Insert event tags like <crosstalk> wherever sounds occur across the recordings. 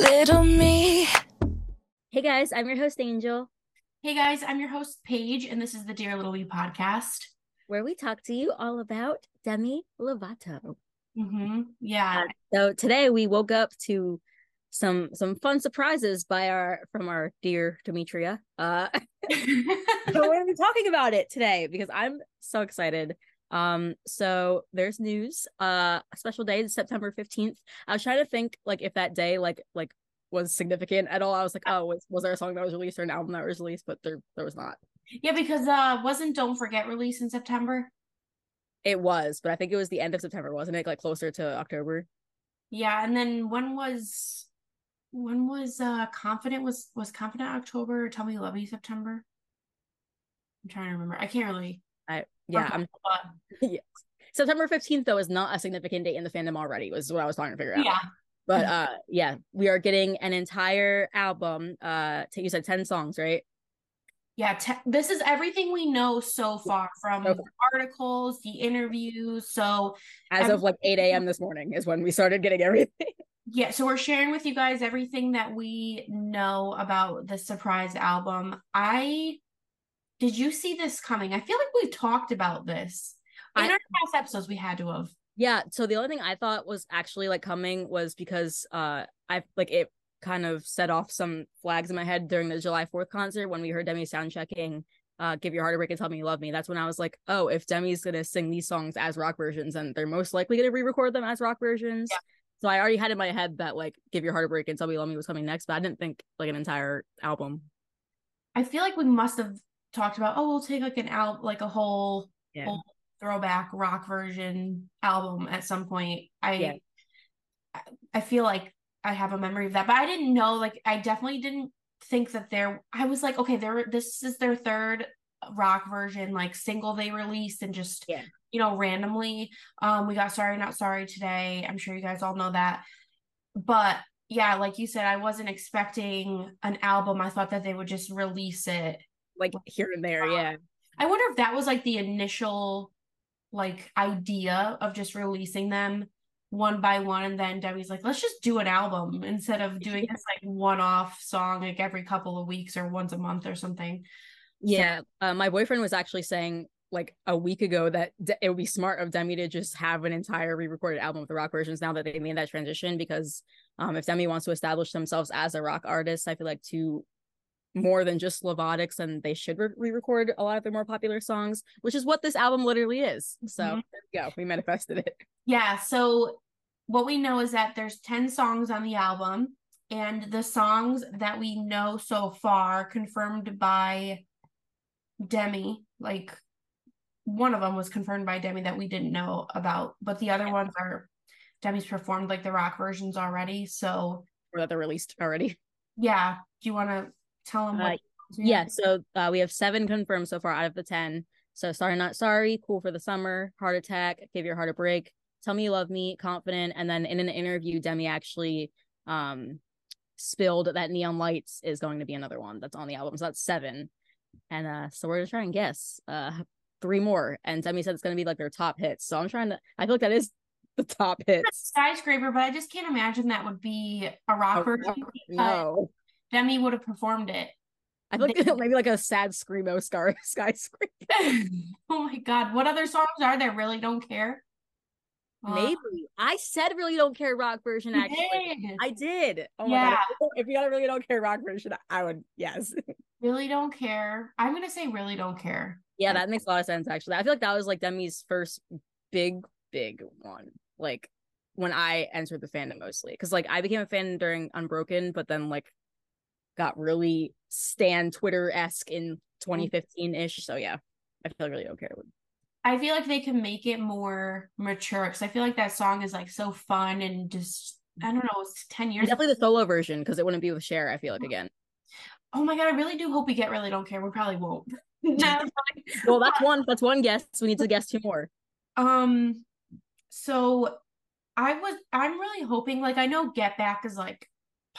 Little me. Hey guys, I'm your host Angel, Hey guys, I'm your host Paige, and this is the Dear Little Me podcast. where we talk to you all about Demi Lovato. Mm-hmm. Yeah, So today we woke up to some some fun surprises by our from our dear Demetria. Uh <laughs> <laughs> so we're gonna be talking about it today because I'm so excited. Um, so there's news. Uh, a special day, is September 15th. I was trying to think like if that day like like was significant at all. I was like, oh, was, was there a song that was released or an album that was released? But there there was not. yeah, because uh, wasn't Don't Forget released in September? It was, but I think it was the end of September, wasn't it? Like closer to October. Yeah, and then when was when was uh Confident was was Confident October? Tell Me You Love Me September. I'm trying to remember. I can't really. I yeah, I'm <laughs> but- yes. September 15th though is not a significant date in the fandom already, was what I was trying to figure out. yeah, But <laughs> uh yeah, we are getting an entire album. Uh t- you said 10 songs, right? yeah. Te- this is everything we know so far from the articles, the interviews. So As Every- of like 8 a.m. this morning is when we started getting everything. <laughs> Yeah, so we're sharing with you guys everything that we know about the surprise album. I did you see this coming? I feel like we've talked about this in I- our past episodes. We had to have. Yeah, so the only thing I thought was actually like coming was because uh I like it kind of set off some flags in my head during the July 4th concert when we heard Demi sound checking uh Give Your Heart a Break and Tell Me You Love Me. That's when I was like, oh, if Demi's gonna sing these songs as rock versions, and they're most likely gonna re-record them as rock versions. Yeah. So I already had in my head that like Give Your Heart a Break and Tell Me You Love Me was coming next, but I didn't think like an entire album. I feel like we must have talked about. Oh, we'll take like an out like a whole Yeah. whole throwback rock version album at some point. I Yeah. I- I feel like I have a memory of that, but I didn't know. Like, I definitely didn't think that there. I was like, okay, there. This is their third rock version, like single they released, and just Yeah. you know randomly. Um, we got sorry not sorry today. I'm sure you guys all know that, but yeah, like you said, I wasn't expecting an album. I thought that they would just release it. Like here and there, yeah. I wonder if that was like the initial like idea of just releasing them one by one and then Demi's like let's just do an album instead of <laughs> doing this like one off song like every couple of weeks or once a month or something. Yeah, uh, my boyfriend was actually saying like a week ago that it would be smart of Demi to just have an entire re-recorded album of the rock versions now that they made that transition because um if Demi wants to establish themselves as a rock artist, I feel like to more than just Lovatics and they should re- re-record a lot of their more popular songs, which is what this album literally is. So Mhm. there we go, we manifested it. Yeah, so what we know is that there's 10 songs on the album and the songs that we know so far confirmed by Demi, like one of them was confirmed by Demi that we didn't know about, but the other ones are Demi's performed like the rock versions already. So, Or that they're released already. yeah, do you want to tell them what? Uh, Yeah, so uh, we have seven confirmed so far out of the 10. So Sorry Not Sorry, Cool for the Summer, Heart Attack, Give Your Heart a Break, Tell Me You Love Me, Confident. And then in an interview, Demi actually um spilled that Neon Lights is going to be another one that's on the album. So that's seven. And uh so we're gonna try and guess uh three more. And Demi said it's gonna be like their top hits. So I'm trying to I feel like that is <laughs> the top hits. Skyscraper, but I just can't imagine that would be a rock <laughs> version. No. Demi would have performed it. I feel like <laughs> maybe like a sad screamo scar <laughs> skyscraper. <laughs> oh my god, what other songs are there? Really don't care. Uh, Maybe I said really don't care rock version actually. did. I did. Oh my Yeah. god. If you got a really don't care rock version, I would yes. really don't care. I'm gonna say really don't care. yeah, that makes a lot of sense actually. I feel like that was like Demi's first big, big one. Like when I entered the fandom mostly. Cause like I became a fan during Unbroken, but then like got really stan Twitter esque in 2015 ish. So yeah, I feel really don't care. I feel like they can make it more mature because I feel like that song is like so fun and just I don't know, it's 10 years. Definitely the solo version because it wouldn't be with Cher, I feel like again. Oh my god, I really do hope we get really don't care. We probably won't. <laughs> <laughs> Well, that's one. That's one guess. We need to <laughs> guess two more. Um, so I was I'm really hoping like I know Get Back is like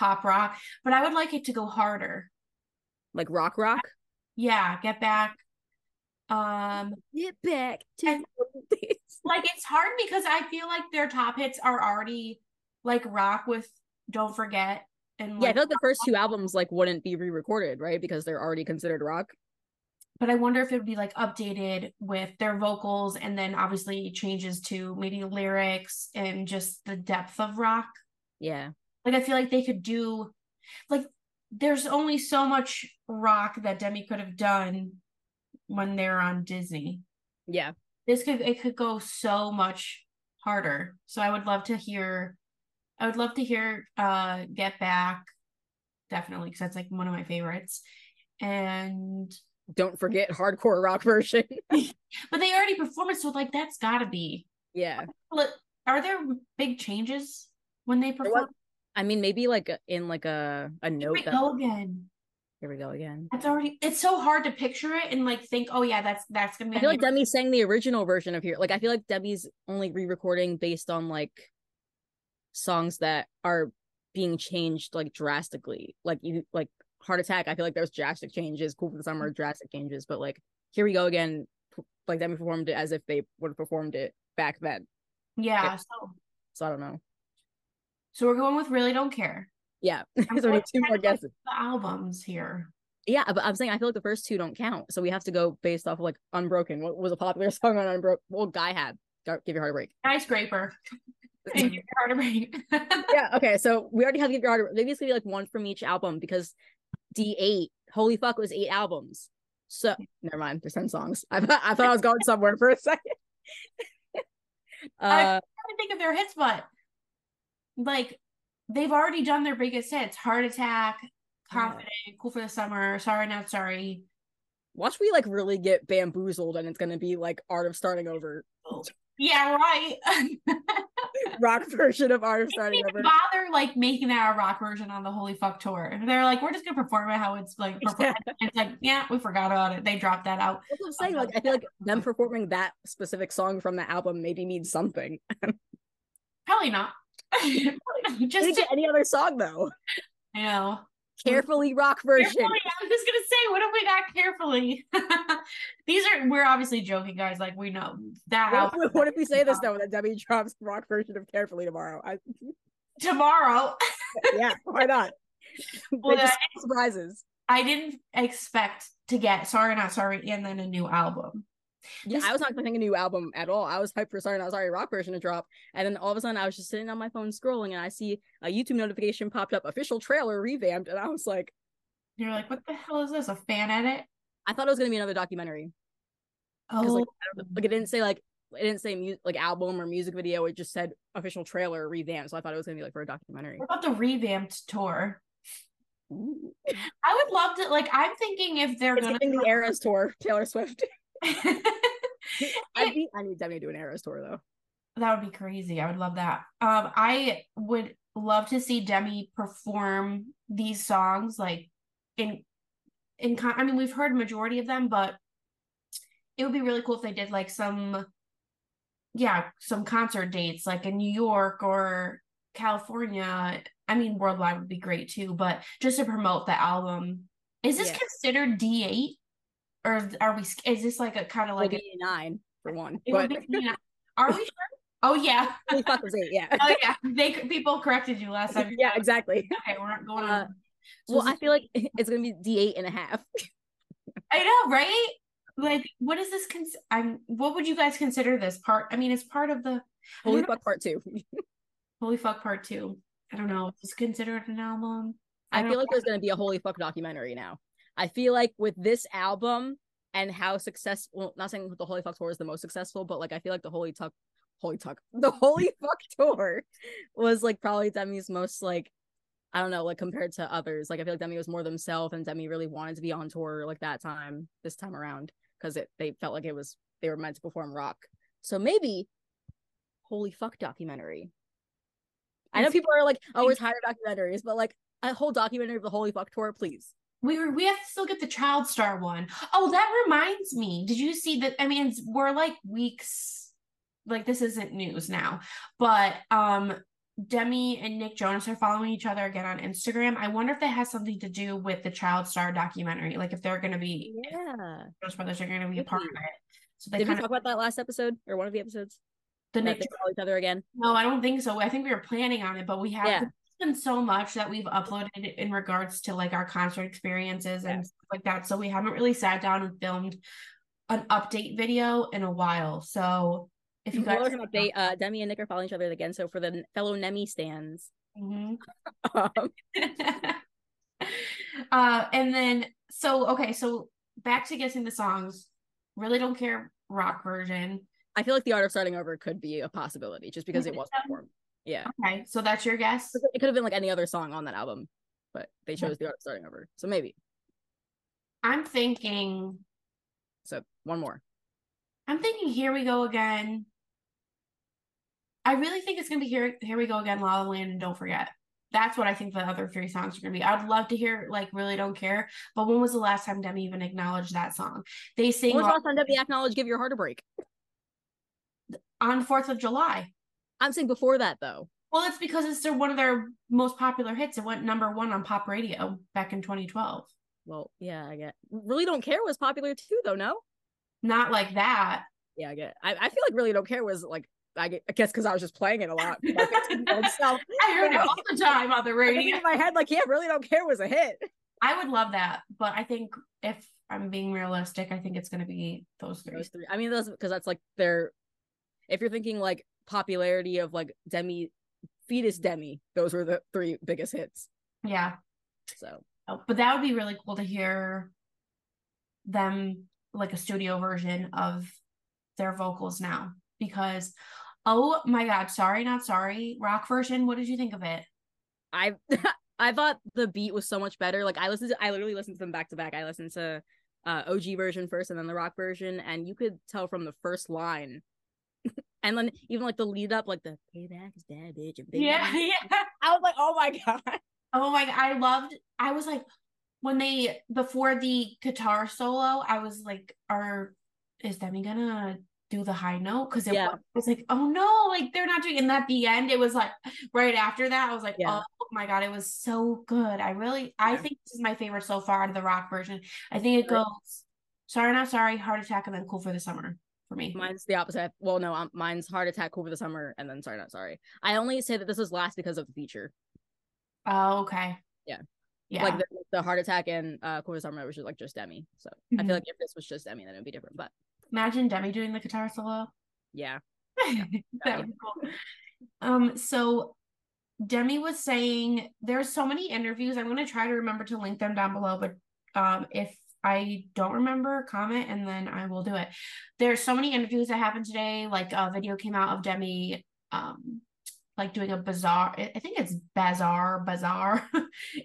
pop rock, but I would like it to go harder. Like rock, rock. Yeah, Get Back. Um, Get back to And- <laughs> like it's hard because I feel like their top hits are already like rock with Don't Forget and Yeah, I feel like the first two albums like wouldn't be re-recorded, right? Because they're already considered rock. but I wonder if it would be like updated with their vocals and then obviously changes to maybe lyrics and just the depth of rock. Yeah. Like I feel like they could do like there's only so much rock that Demi could have done when they're on Disney. Yeah. This could it could go so much harder. So I would love to hear I would love to hear uh Get Back definitely because that's like one of my favorites. And Don't forget hardcore rock version. <laughs> but they already performed it so like that's got to be yeah. Are there big changes when they perform? I mean, maybe like in like a a Here note we that go again. here we go again. That's already. It's so hard to picture it and like think. Oh yeah, that's that's gonna be. I feel like Demi sang the original version of here. Like I feel like Demi's only re-recording based on like songs that are being changed like drastically. Like you like Heart Attack. I feel like there's drastic changes. Cool for the Summer, mm-hmm. drastic changes. But like here we go again. Like Demi performed it as if they would have performed it back then. yeah. So So I don't know. So we're going with really don't care. Yeah, <laughs> I'm so we need going two more of like guesses. The albums here. Yeah, but I'm saying I feel like the first two don't count. So we have to go based off of like Unbroken. What was a popular <laughs> song on Unbroken? Well, Guy had. Give your heart a break. Skyscraper. <laughs> And your heart a break. yeah, okay. So we already have Give Your Heart. a- Maybe it's gonna be like one from each album because D8, holy fuck, was eight albums. So never mind, there's 10 songs. I thought I thought I was going somewhere for a second. I- uh trying to think of their hits, but like they've already done their biggest hits: Heart Attack, Confident, Cool for the Summer, Sorry Not Sorry. watch we like really get bamboozled and it's gonna be like Art of Starting Over. Yeah, right. <laughs> Rock version of Art of Starting Over. bother like making that a rock version on the Holy Fuck tour. They're like, we're just gonna perform it how it's like. Performed. <laughs> It's like, yeah, we forgot about it. They dropped that out. That's what I'm saying. Like I feel like them performing that specific song from the album maybe means something. <laughs> Probably not. <laughs> Just to, any other song though. you know. Carefully rock version. Carefully, I was just gonna say, what if we got carefully? <laughs> These are we're obviously joking, guys. Like we know that What if, what if we say this <laughs> though? That Demi drops rock version of Carefully tomorrow. I, tomorrow. yeah, why not? Well, just I- surprises. I didn't expect to get Sorry Not Sorry and then a new album. Yeah, This- I was not expecting a new album at all. I was hyped for starting. I was Sorry rock version to drop, and then all of a sudden I was just sitting on my phone scrolling, and I see a YouTube notification popped up, official trailer revamped, and I was like, You're like, what the hell is this? A fan edit? I thought it was gonna be another documentary Oh, like I don't know, like it didn't oh. say like it didn't say mu- like album or music video. It just said official trailer revamped, so I thought it was gonna be like for a documentary. what about the revamped tour? Ooh. I would love to like I'm thinking if they're It's gonna the Eras tour, Taylor Swift. <laughs> I need I need Demi to do an Eras tour though. That would be crazy. I would love that. Um I would love to see Demi perform these songs like in in con- I mean we've heard majority of them, but it would be really cool if they did like some yeah, some concert dates like in New York or California. I mean worldwide would be great too, but just to promote the album. Is this Yeah. considered D8? Or are we is this like a kind of Like a nine for one, but Are we sure? Oh yeah. <laughs> holy fuck was eight, yeah. Oh yeah. They people corrected you last time. <laughs> yeah, exactly. Okay, we're not going Uh, on. So Well, I feel like <laughs> it's gonna be D eight and a half. I know, right? Like, what is this? Cons- I'm. What would you guys consider this part? I mean, it's part of the Holy fuck part two. Holy Fuck Part Two. I don't know. Is this considered an album? I don't feel like there's gonna be a holy fuck documentary now. I feel like with this album and how successful well, not saying the Holy Fuck tour is the most successful, but like I feel like the Holy Tuck Holy Tuck <laughs> the Holy <laughs> Fuck tour was like probably Demi's most like I don't know, like compared to others. Like I feel like Demi was more themselves and Demi really wanted to be on tour like that time, this time around, because it they felt like it was they were meant to perform rock. So maybe Holy Fuck documentary. I know people are like, oh, it's higher documentaries, but like a whole documentary of the Holy Fuck tour, please. We were. We have to still get the Child Star one. Oh, that reminds me. Did you see that? I mean, it's, we're like weeks. Like this isn't news now, but um, Demi and Nick Jonas are following each other again on Instagram. I wonder if that has something to do with the Child Star documentary. Like if they're going to be, Yeah. Jonas Brothers are going to be a part of it. So they Did we talk of about that last episode or one of the episodes? the Nick. they follow each other again. No, I don't think so. I think we were planning on it, but we have Yeah. to been so much that we've uploaded in regards to like our concert experiences and Yeah. stuff like that. So we haven't really sat down and filmed an update video in a while. So if you guys there's an update. Uh, Demi and Nick are following each other again. So for the fellow Nemi stands, Mhm. <laughs> um, <laughs> uh and then so okay, so back to guessing the songs. Really don't care rock version. I feel like the art of starting over could be a possibility just because it was performed. Yeah, Okay, so that's your guess. it could have been like any other song on that album, but they chose the art of starting over. So maybe. I'm thinking So one more. I'm thinking here we go again. I really think it's gonna be here here we go again, La La Land and Don't Forget. That's what I think the other three songs are gonna be. I'd love to hear like really don't care, but when was the last time Demi even acknowledged that song? They sing When was the last time Demi acknowledged "Give Your Heart a Break"? on Fourth of July. I'm saying before that though. Well, it's because it's their one of their most popular hits. It went number one on pop radio back in 2012. Well, yeah, I get. Really don't care was popular too, though. No. Not like that. Yeah, I get. I, I feel like really don't care was like I, get, I guess because I was just playing it a lot. <laughs> Like, it's. I heard it all the time on the <laughs> radio. in my head, like, yeah, really don't care was a hit. I would love that, but I think if I'm being realistic, I think it's going to be those three. Those three. I mean, those because that's like their. If you're thinking like popularity of like Demi, fetus Demi, those were the three biggest hits. Yeah. So Oh, but that would be really cool to hear them like a studio version of their vocals now because oh my god sorry not sorry rock version what did you think of it I <laughs> I thought the beat was so much better. Like I listened to I literally listened to them back to back. I listened to uh OG version first and then the rock version, and you could tell from the first line. And then even like the lead up, like the payback is bad bitch. and yeah money." <laughs> yeah I was like, oh my <laughs> god. oh my god i loved i was like when they before the guitar solo i was like are is demi gonna do the high note because it Yeah. was, was like oh no like they're not doing and at the end it was like right after that i was like Yeah. oh my god it was so good i really i think this is my favorite so far out of the rock version i think it goes sorry not sorry heart attack and then cool for the summer for me Mine's the opposite. Well, no, um, mine's heart attack over the summer, and then sorry, not sorry. I only say that this is last because of the feature. oh okay Yeah. yeah Like the, the heart attack and uh for the summer was just like just Demi. So I Mhm. feel like if this was just Demi, then it would be different. But imagine demi doing the guitar solo yeah, <laughs> that would be cool. Um, so Demi was saying there's so many interviews. I'm gonna try to remember to link them down below, but um, if I don't remember, comment and then I will do it. There's so many interviews that happened today. Like a video came out of Demi, um, like doing a bazaar. I think it's bazaar, <laughs> bazaar.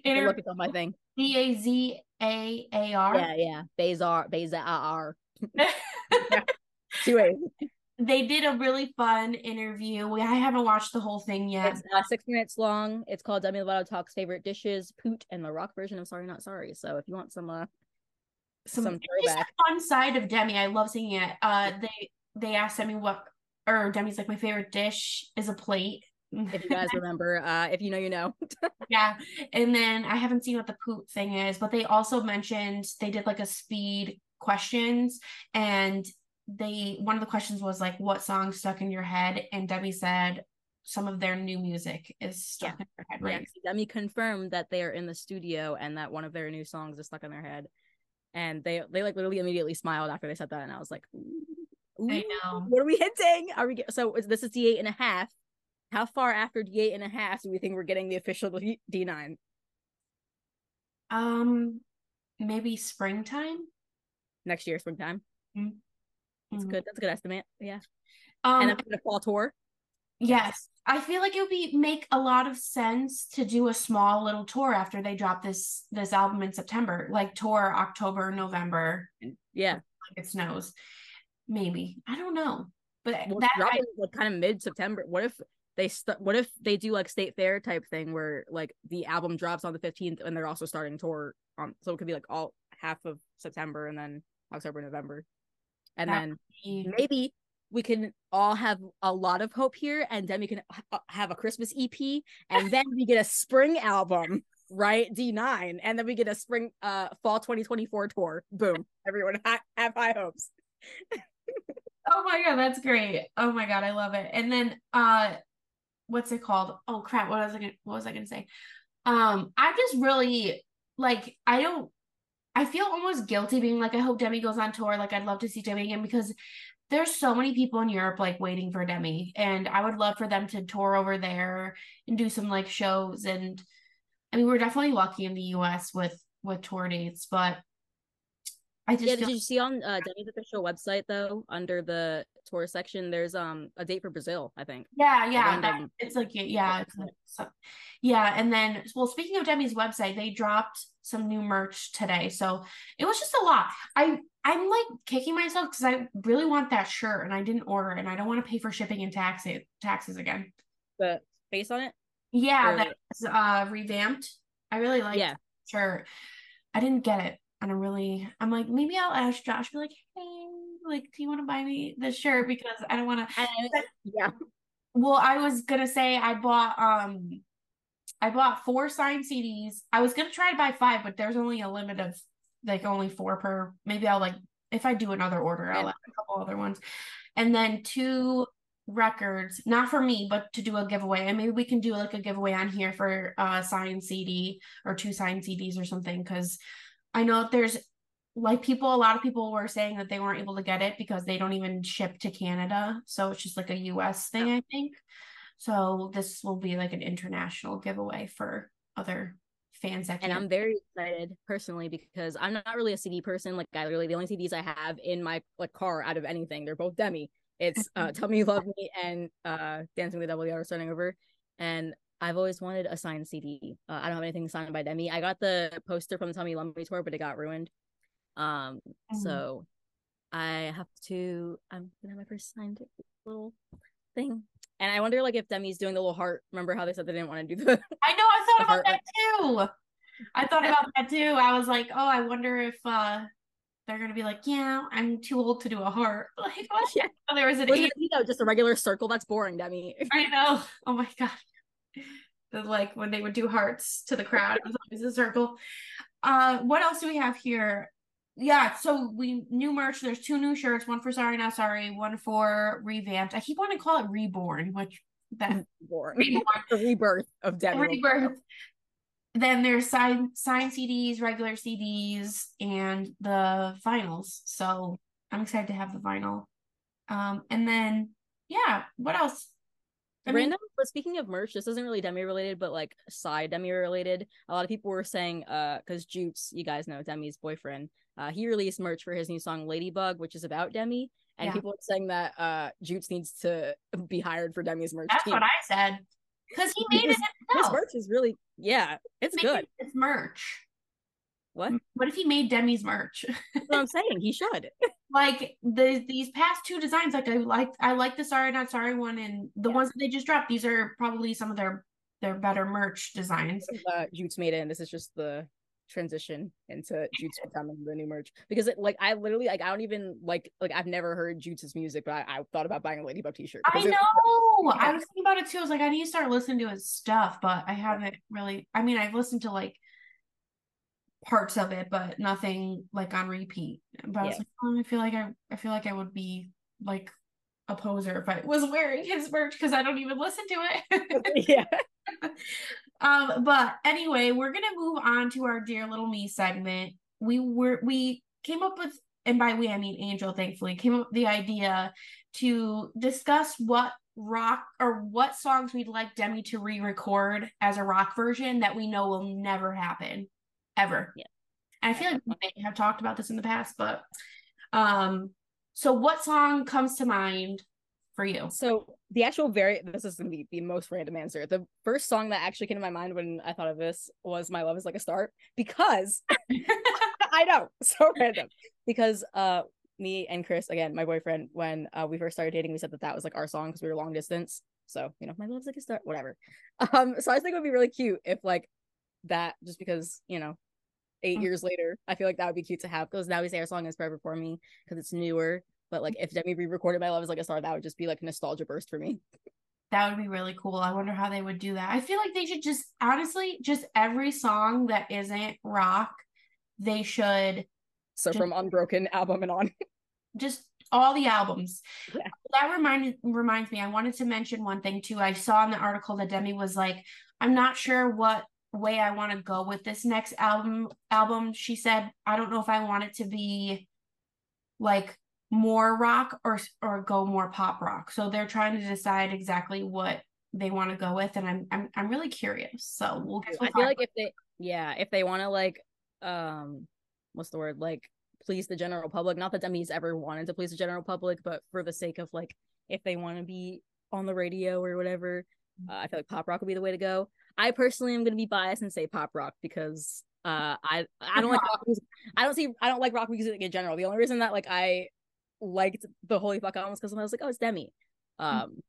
Inter- look at on my thing. B A Z A A R. Yeah, yeah. Bazaar, Bazar. <laughs> <laughs> Two A's. They did a really fun interview. We I haven't watched the whole thing yet. It's uh, six minutes long. It's called Demi Lovato talks favorite dishes, poot, and the rock version of Sorry Not Sorry. So if you want some, uh, some, some throwback. fun side of Demi. I love seeing it. Uh, they they asked Demi what, or Demi's like my favorite dish is a plate. if you guys remember, uh, if you know, you know. <laughs> yeah, and then I haven't seen what the poop thing is, but they also mentioned they did like a speed questions, and they one of the questions was like, "What song stuck in your head?" And Demi said some of their new music is stuck in her head Yeah, right. so Demi confirmed that they are in the studio and that one of their new songs is stuck in their head. And they they like literally immediately smiled after they said that, and I was like, ooh, I know. What are we hinting? Are we get- so? is- This is D eight and a half. How far after D eight and a half do we think we're getting the official D nine? Um, maybe springtime. next year, springtime? That's Mhm. good. That's a good estimate. Yeah, Um, and the fall tour. Yes. I feel like it would be make a lot of sense to do a small little tour after they drop this this album in September, like tour October, November, Yeah, like it snows. Maybe. I don't know. But well, that I, like kind of mid September. What if they st- What if they do like state fair type thing where like the album drops on the fifteenth and they're also starting tour on, so it could be like all half of September and then October, November, and That then be- maybe we can all have a lot of hope here, and then we can h- have a Christmas EP, and <laughs> then we get a spring album, right? D nine, and then we get a spring, uh, fall twenty twenty four tour. Boom! Everyone ha- have high hopes. Oh my god, that's great. Oh my god, I love it. And then uh what's it called? Oh crap, what was I gonna what was I gonna say? Um, i'm just really like I don't I feel almost guilty being like I hope Demi goes on tour. Like I'd love to see Demi again because there's so many people in Europe like waiting for Demi and I would love for them to tour over there and do some like shows and I mean we're definitely lucky in the US with with tour dates but I just yeah, did you see on uh, Demi's official website though under the tour section there's um a date for Brazil I think yeah yeah that, it's like yeah it's like, so, yeah and then well speaking of Demi's website they dropped some new merch today so it was just a lot I I'm like kicking myself because I really want that shirt and I didn't order it and I don't want to pay for shipping and taxes taxes again. The face on it? Yeah, or... that's uh revamped. I really like yeah. shirt. I didn't get it. And I'm really I'm like, maybe I'll ask Josh, be like, hey, like, do you want to buy me this shirt? Because I don't want to yeah. Well, I was gonna say I bought um I bought four signed CDs. I was gonna try to buy five, but there's only a limit of like only four per. Maybe I'll like if I do another order, I'll add a couple other ones, and then two records, not for me, but to do a giveaway. And maybe we can do like a giveaway on here for a signed CD or two signed CDs or something. Because I know there's like people, a lot of people were saying that they weren't able to get it because they don't even ship to Canada. So it's just like a US thing, I think. So this will be like an international giveaway for other fans that and i'm very excited personally because i'm not really a cd person like i really the only cds i have in my like car out of anything they're both demi it's uh <laughs> tell me you love me and uh dancing with the devil are starting over and i've always wanted a signed cd uh, i don't have anything signed by demi i got the poster from the tell me you love me tour but it got ruined um mm-hmm. so i have to i'm gonna have my first signed little thing and I wonder, like, if Demi's doing the little heart. Remember how they said they didn't want to do the? I know. I thought about that too. I thought <laughs> about that too. I was like, oh, I wonder if uh they're gonna be like, yeah, I'm too old to do a heart. <laughs> Like, oh, <laughs> yeah. Oh, there was an was you know, just a regular circle. That's boring, Demi. I know. Oh my god. <laughs> The, like when they would do hearts to the crowd, it was always a circle. Uh, what else do we have here? yeah, so we new merch. There's two new shirts, one for Sorry Not Sorry, one for Revamped. I keep wanting to call it Reborn, which that Reborn. Reborn. <laughs> the rebirth of Demi. Rebirth. Then there's sign sign CDs, regular CDs, and the vinyls. So I'm excited to have the vinyl. Um, and then yeah, what else? I Random, mean, but speaking of merch, this isn't really Demi related, but like side Demi related. A lot of people were saying, uh, because Jutes, you guys know Demi's boyfriend, uh, he released merch for his new song Ladybug, which is about Demi. And yeah. people were saying that uh Jutes needs to <laughs> be hired for Demi's merch. That's team. what I said. Because he made his, it himself. His merch is really yeah, it's good. It's merch. What? What if he made Demi's merch? <laughs> That's what I'm saying. He should. Like the these past two designs, like I like I like the sorry not sorry one and the yeah. ones that they just dropped. These are probably some of their their better merch designs. Uh, Jutes made it, and this is just the transition into Jutes <laughs> becoming the new merch because it like I literally like I don't even like like I've never heard Jutes' music, but I, I thought about buying a Ladybug t-shirt. I know. I was thinking about it too. I was like, I need to start listening to his stuff, but I haven't really. I mean, I've listened to like parts of it, but nothing like on repeat. But I was like, oh, I feel like I I feel like I would be like a poser if I was wearing his merch because I don't even listen to <laughs> it. yeah. <laughs> Um, but anyway, we're gonna move on to our dear little me segment. We were we came up with, and by we I mean Angel, thankfully, came up with the idea to discuss what rock or what songs we'd like Demi to re-record as a rock version that we know will never happen ever. Yeah. And I feel like we may have talked about this in the past, but um so what song comes to mind for you? So the actual very this is gonna be the most random answer. The first song that actually came to my mind when I thought of this was My Love is Like a Star because <laughs> I know, <laughs> so random. Because uh me and Chris, again, my boyfriend, when uh, we first started dating, we said that that was like our song because we were long distance. So, you know, my love's like a star, whatever. <laughs> Um, so I think it would be really cute if like that, just because, you know, 8 mm-hmm. years later, I feel like that would be cute to have because now we say our song is forever for me because it's newer but like if Demi re-recorded My Love is Like a Star, that would just be like a nostalgia burst for me. That would be really cool. I wonder how they would do that. I feel like they should just honestly, just every song that isn't rock, they should So just, from Unbroken album and on. <laughs> just all the albums. Yeah. that reminded reminds me. I wanted to mention one thing too. I saw in the article that Demi was like, "I'm not sure what way I want to go with this next album." Album, she said, "I don't know if I want it to be like more rock or or go more pop rock." So they're trying to decide exactly what they want to go with, and I'm I'm I'm really curious. So we'll. I feel like if they, yeah, if they want to like, um, what's the word like please the general public. Not that Demi's ever wanted to please the general public, but for the sake of like if they want to be on the radio or whatever, mm-hmm. uh, I feel like pop rock would be the way to go. I personally am going to be biased and say pop rock because uh, I I don't like <laughs> rock music. I don't see I don't like rock music in general. The only reason that like I liked the Holy Fuck album was because I was like, oh, it's Demi. Mm-hmm. Um, mm-hmm.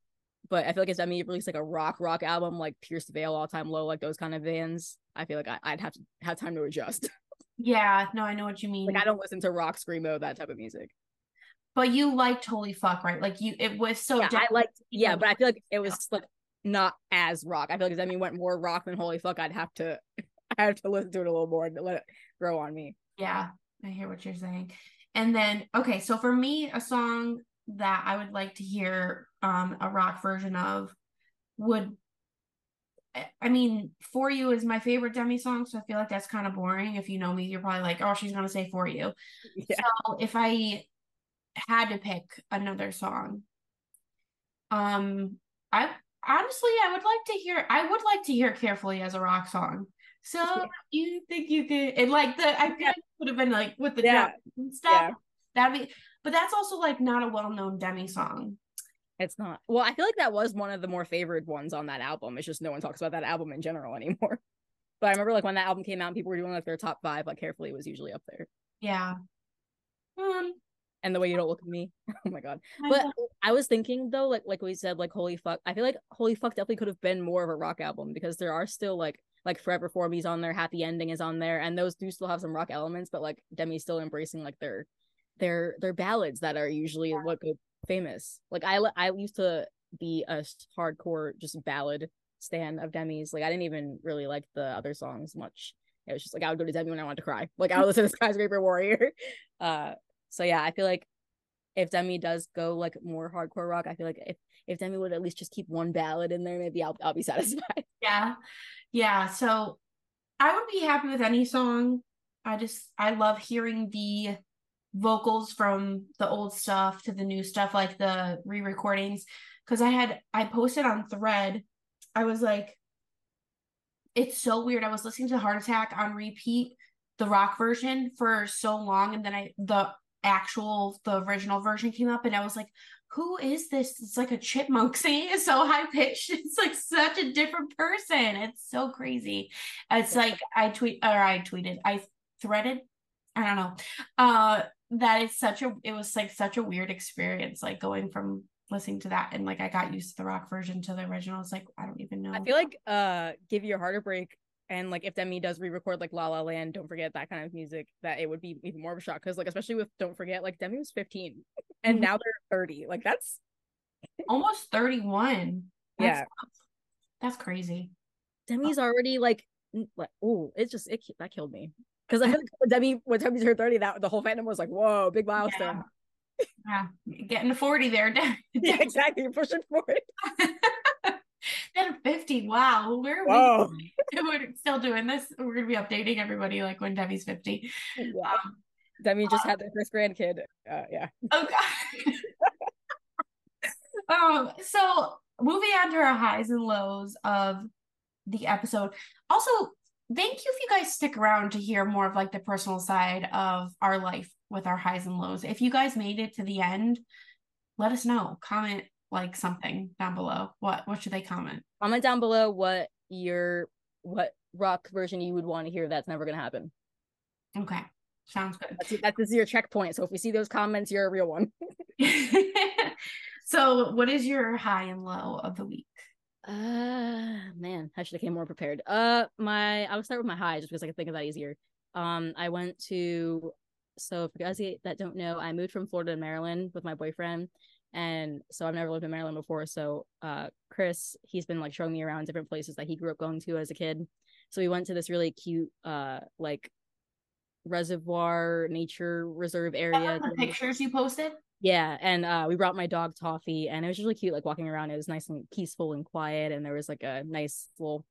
but I feel like if Demi released like a rock rock album like Pierce the Veil, All Time Low, like those kind of bands, I feel like I, would have to have time to adjust. <laughs> Yeah, no, I know what you mean. Like I don't listen to rock screamo that type of music. But you liked Holy Fuck, right? Like you, it was so. Yeah, I liked. Yeah, but I feel like it was like not as rock. I feel like if Demi went more rock than Holy Fuck, I'd have to, <laughs> I have to listen to it a little more and let it grow on me. Yeah, I hear what you're saying. And then okay, so for me, a song that I would like to hear um a rock version of would I mean, For You is my favorite Demi song, so I feel like that's kind of boring. If you know me, you're probably like, oh, she's gonna say For You. <laughs> Yeah. So if I had to pick another song, um, I honestly I would like to hear I would like to hear Carefully as a rock song. So yeah. you think you could and like the I like would have been like with the yeah. and stuff. Yeah. That'd be but that's also like not a well known Demi song. It's not. Well, I feel like that was one of the more favored ones on that album. It's just no one talks about that album in general <laughs> anymore. But I remember like when that album came out, people were doing like their top five, like carefully was usually up there. Yeah. Um, and the way you don't look at me. <laughs> oh my god. But I was thinking though, like like we said, like holy fuck. I feel like holy fuck definitely could have been more of a rock album because there are still like like Forever For Me's on there, Happy Ending is on there, and those do still have some rock elements, but like Demi's still embracing like their their their ballads that are usually yeah. what go famous. Like I I used to be a hardcore just ballad stan of Demi's. Like I didn't even really like the other songs much. It was just like I would go to Demi when I wanted to cry. Like I would listen to <laughs> Skyscraper Warrior. <laughs> Uh so yeah, I feel like if Demi does go like more hardcore rock, I feel like if if Demi would at least just keep one ballad in there, maybe I'll I'll be <laughs> satisfied. Yeah. Yeah. So I would be happy with any song. I just I love hearing the vocals from the old stuff to the new stuff, like the re recordings. Cause I had, I posted on Thread, I was like, it's so weird. I was listening to Heart Attack on repeat, the rock version for so long. And then I, the actual, the original version came up and I was like, who is this? It's like a chipmunk singing It's so high pitched. <laughs> It's like such a different person. It's so crazy. It's like I tweet or I tweeted, I threaded. I don't know. Uh that is such a it was like such a weird experience like going from listening to that and like I got used to the rock version to the original. It's like I don't even know. I feel like uh give your heart a break and like if Demi does re-record like La La Land, don't forget that kind of music, that it would be even more of a shock because like especially with Don't Forget, like Demi was 15 and mm-hmm. now they're 30. Like that's almost 31. That's, yeah. That's crazy. Demi's already like like oh, it's just it that killed me. Because I like Demi, when Demi turned 30, that the whole fandom was like, whoa, big milestone. Yeah, yeah. getting to 40 there. <laughs> yeah, exactly. You're pushing 40. <laughs> then 50. Wow. Where are we? <laughs> We're still doing this. We're going to be updating everybody like when Demi's 50. Yeah. Um, Demi just um, had their first grandkid. Uh, yeah. Oh, <laughs> um, so moving on to our highs and lows of the episode. Also, thank you if you guys stick around to hear more of like the personal side of our life with our highs and lows. If you guys made it to the end, let us know. Comment like something down below. What what should they comment? Comment down below what your what rock version you would want to hear that's never gonna happen. Okay. Sounds good. That's, that's your checkpoint. So if we see those comments, you're a real one. <laughs> <laughs> so what is your high and low of the week? Uh man, I should have came more prepared. Uh my I would start with my high just because I could think of that easier. Um I went to so for guys that don't know, I moved from Florida to Maryland with my boyfriend. And so I've never lived in Maryland before. So uh Chris, he's been like showing me around different places that he grew up going to as a kid. So we went to this really cute uh like reservoir nature reserve <laughs> area. The pictures you posted? Yeah, and uh, we brought my dog Toffee, and it was really cute. Like walking around, it was nice and peaceful and quiet, and there was like a nice little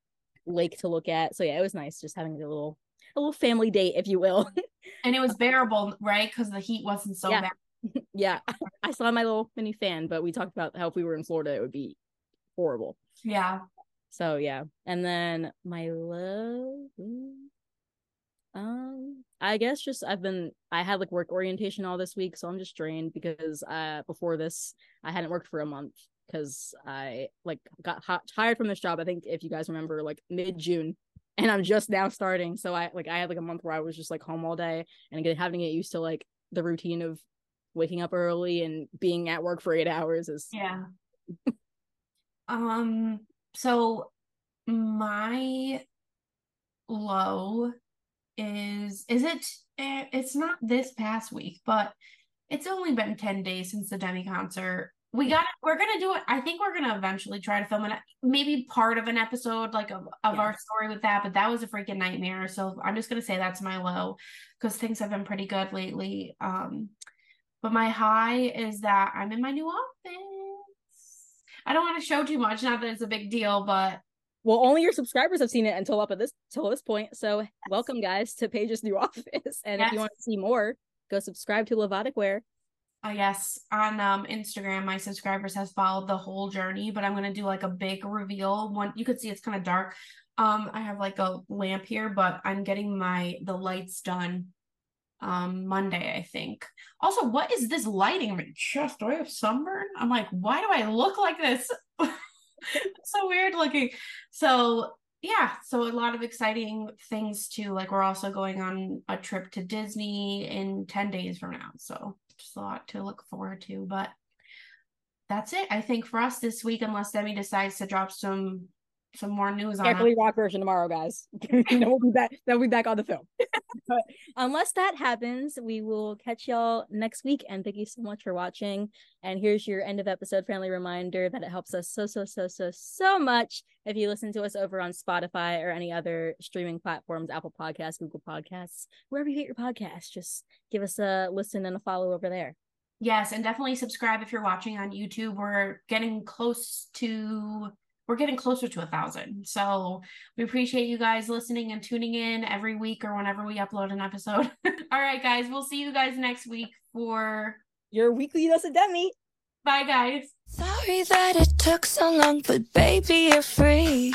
lake to look at. So yeah, it was nice just having a little a little family date, if you will. <laughs> and it was bearable, right? Because the heat wasn't so yeah. bad. <laughs> yeah, I saw my little mini fan, but we talked about how if we were in Florida, it would be horrible. Yeah. So yeah, and then my love. Um, I guess just I've been I had like work orientation all this week, so I'm just drained because uh before this I hadn't worked for a month because I like got hot, hired from this job. I think if you guys remember, like mid June, and I'm just now starting. So I like I had like a month where I was just like home all day and again having to get used to like the routine of waking up early and being at work for eight hours is yeah. <laughs> um. So my low is is it eh, it's not this past week but it's only been 10 days since the demi concert we got we're gonna do it i think we're gonna eventually try to film it maybe part of an episode like of, of yes. our story with that but that was a freaking nightmare so i'm just gonna say that's my low because things have been pretty good lately um but my high is that i'm in my new office i don't want to show too much not that it's a big deal but well, only your subscribers have seen it until up at this till this point. So yes. welcome guys to Paige's new <laughs> office. And yes. if you want to see more, go subscribe to Lovatic Wear. Uh, yes, on um Instagram, my subscribers has followed the whole journey, but I'm gonna do like a big reveal. One you could see it's kind of dark. Um, I have like a lamp here, but I'm getting my the lights done um Monday, I think. Also, what is this lighting my chest? Do I have sunburn? I'm like, why do I look like this? <laughs> so weird looking. So yeah, so a lot of exciting things too. Like we're also going on a trip to Disney in 10 days from now. So just a lot to look forward to. But that's it, I think, for us this week, unless Demi decides to drop some some more news Carefully on rock version tomorrow, guys. <laughs> we'll be back. Then we'll be back on the film. <laughs> but unless that happens, we will catch y'all next week. And thank you so much for watching. And here's your end of episode friendly reminder that it helps us so so so so so much if you listen to us over on Spotify or any other streaming platforms, Apple Podcasts, Google Podcasts, wherever you get your podcasts. Just give us a listen and a follow over there. Yes, and definitely subscribe if you're watching on YouTube. We're getting close to we're getting closer to a thousand. So we appreciate you guys listening and tuning in every week or whenever we upload an episode. <laughs> All right, guys, we'll see you guys next week for your weekly dose of Demi. Bye, guys. Sorry that it took so long, but baby, you're free.